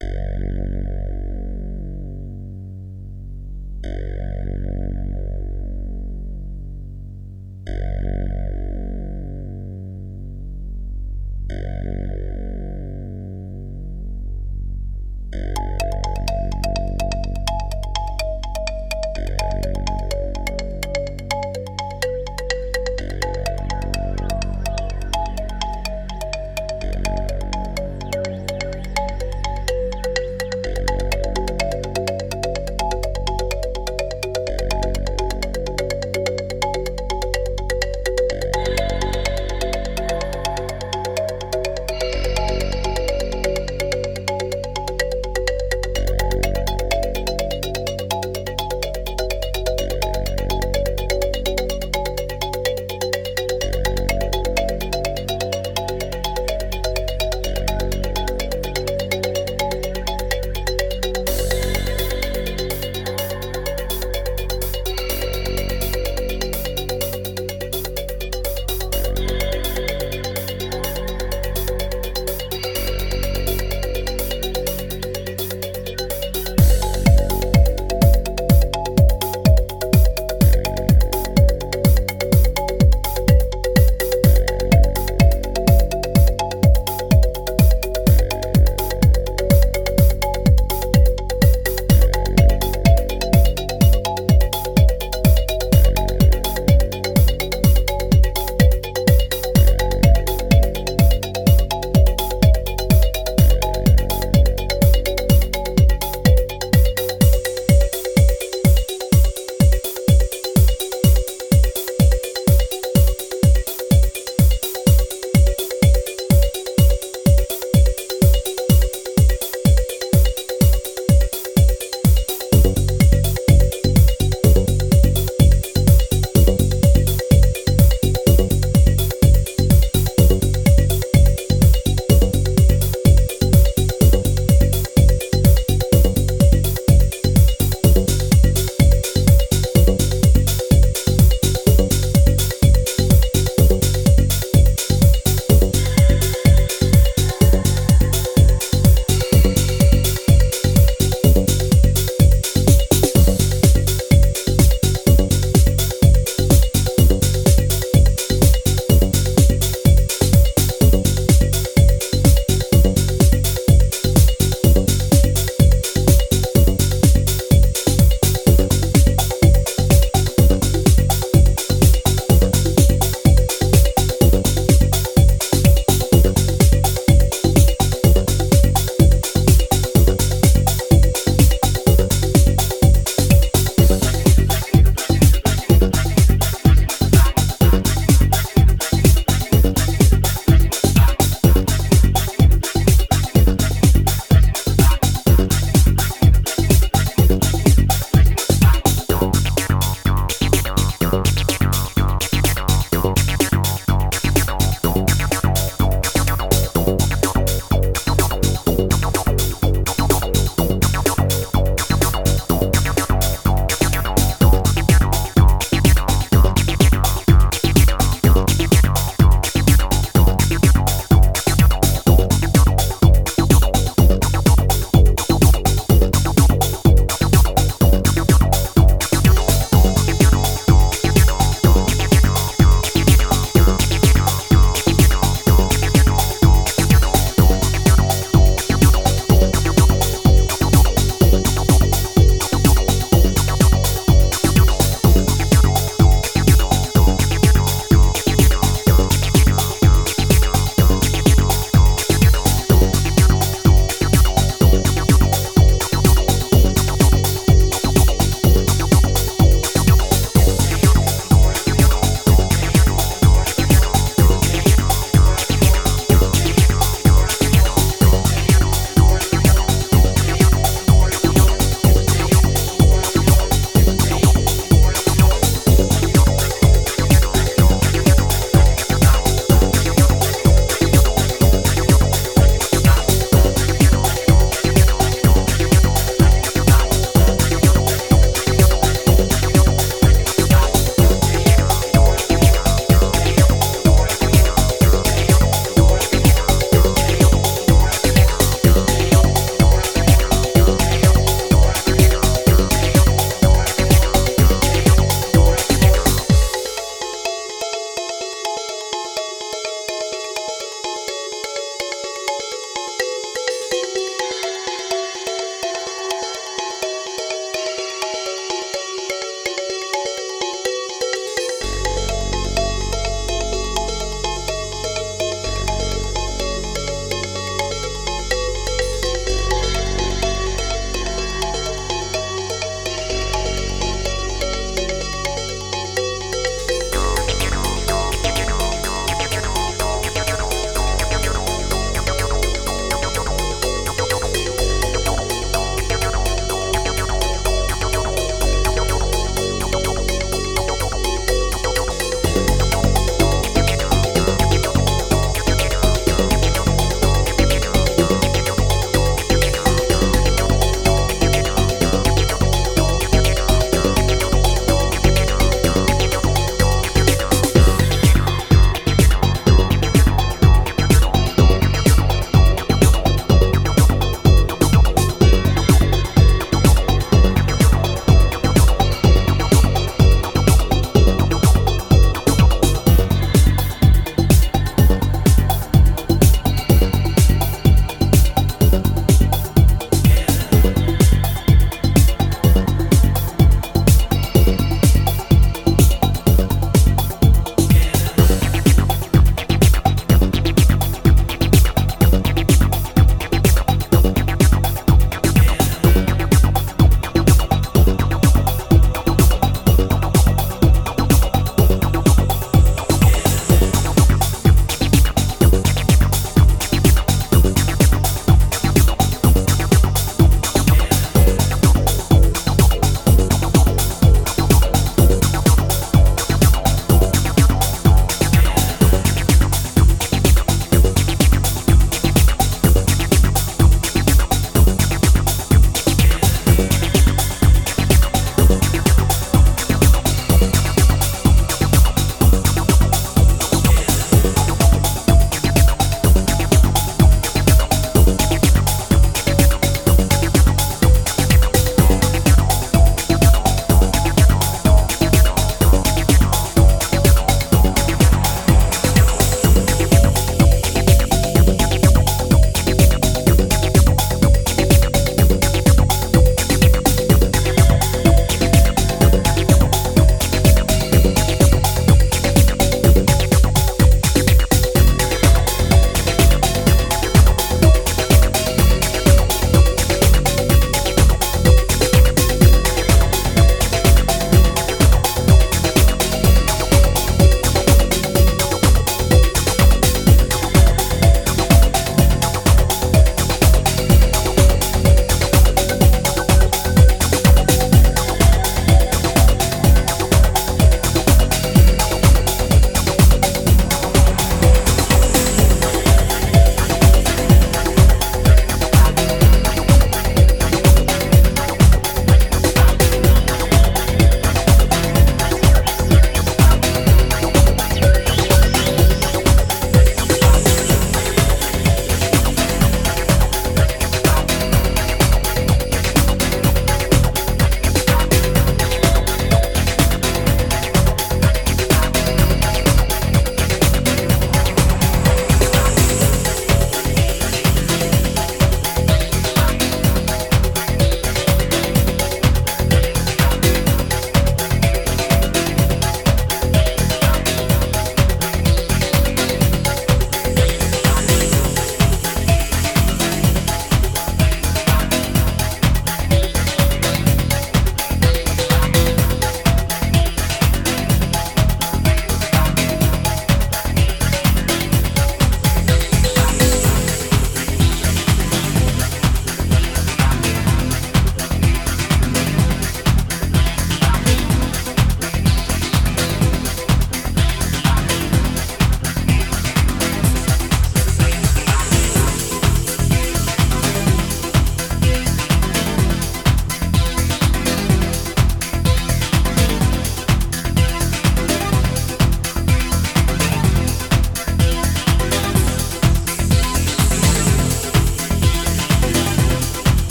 Música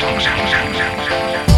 爽爽爽爽爽爽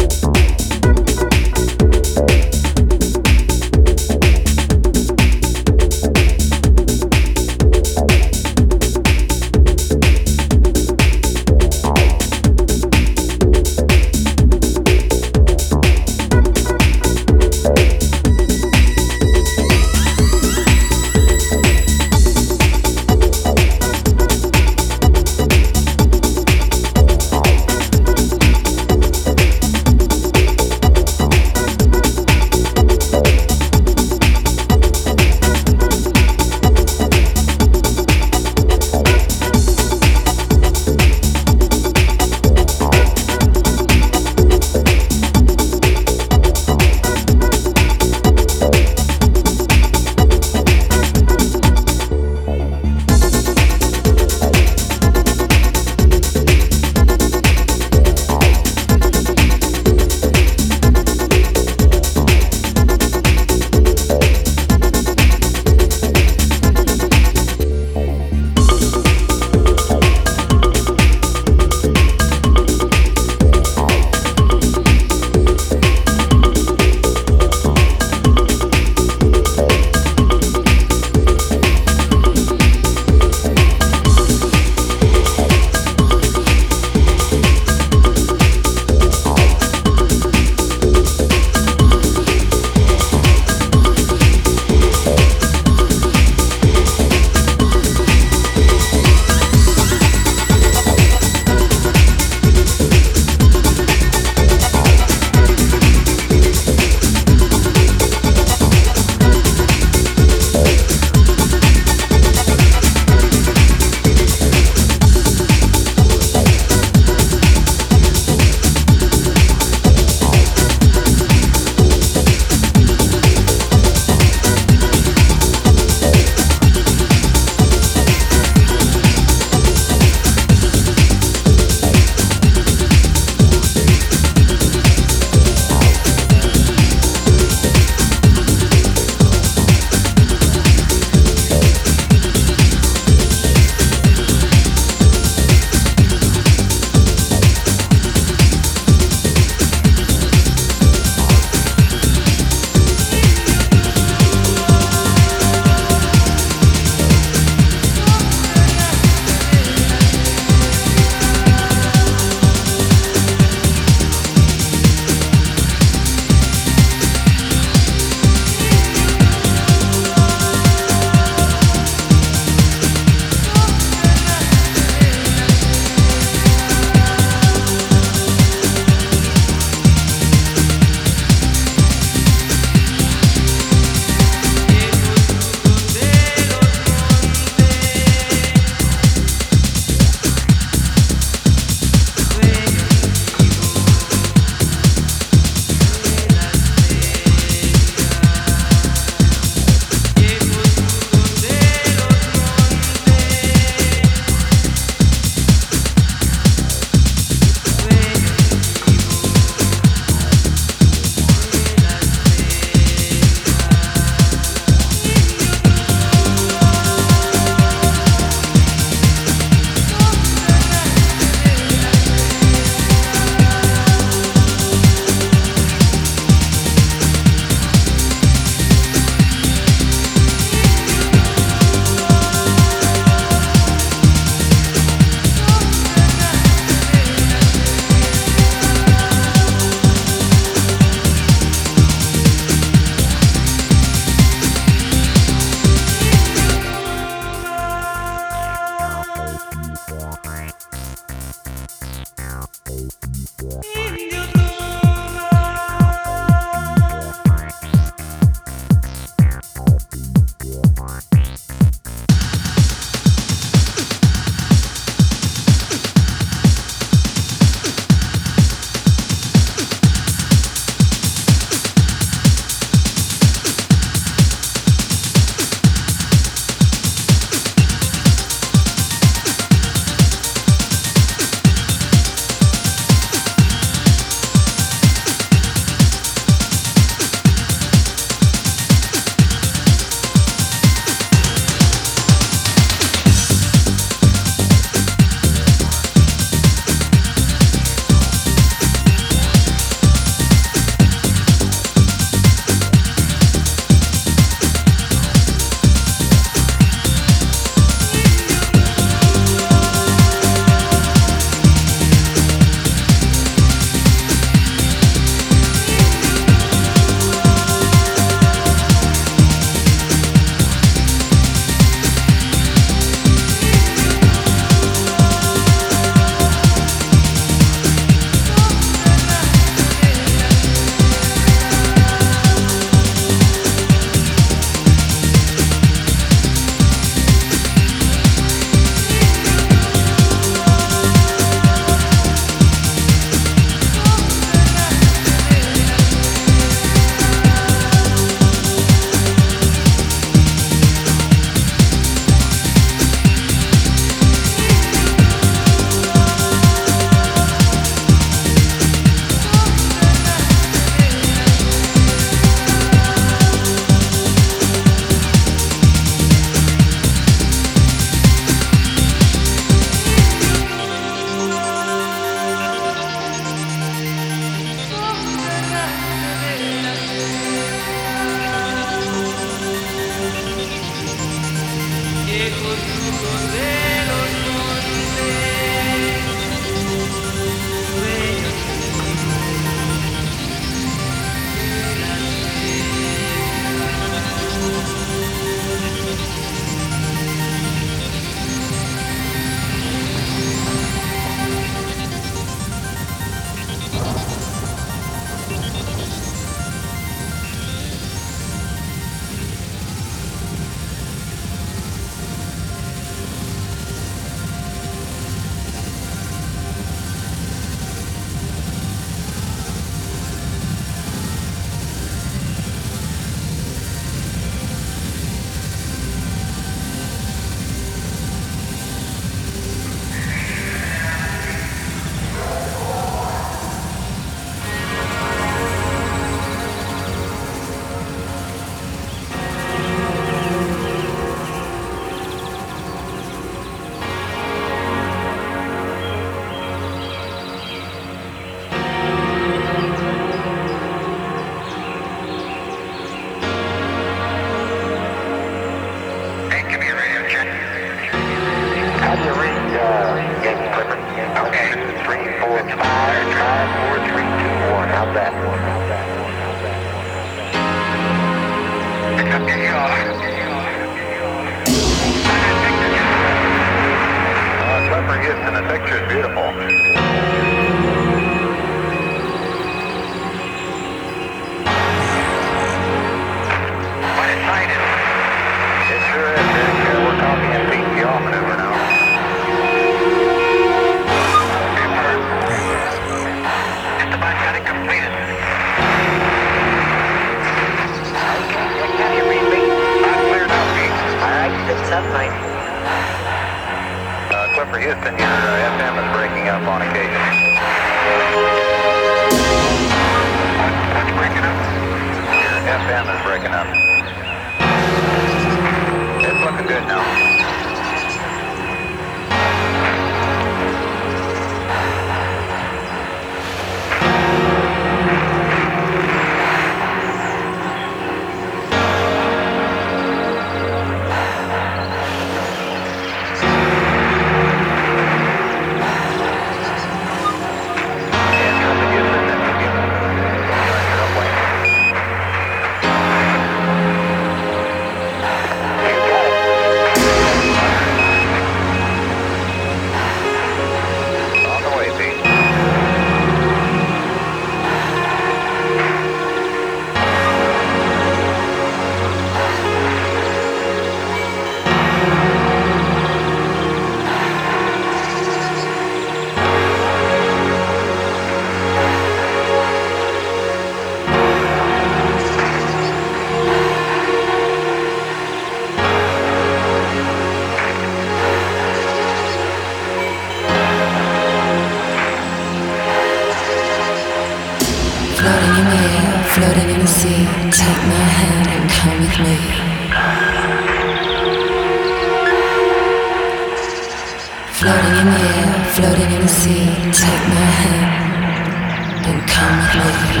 floating in the sea. Take my hand and come with me.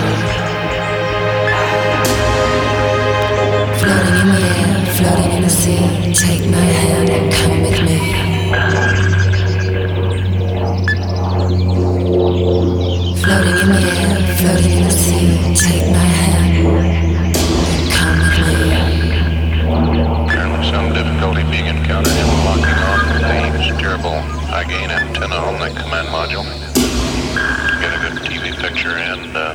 Floating in the air, floating in the sea. Take my hand and come with me. Floating in the air, floating in the sea. Take my hand gain antenna on the command module. Get a good TV picture and uh,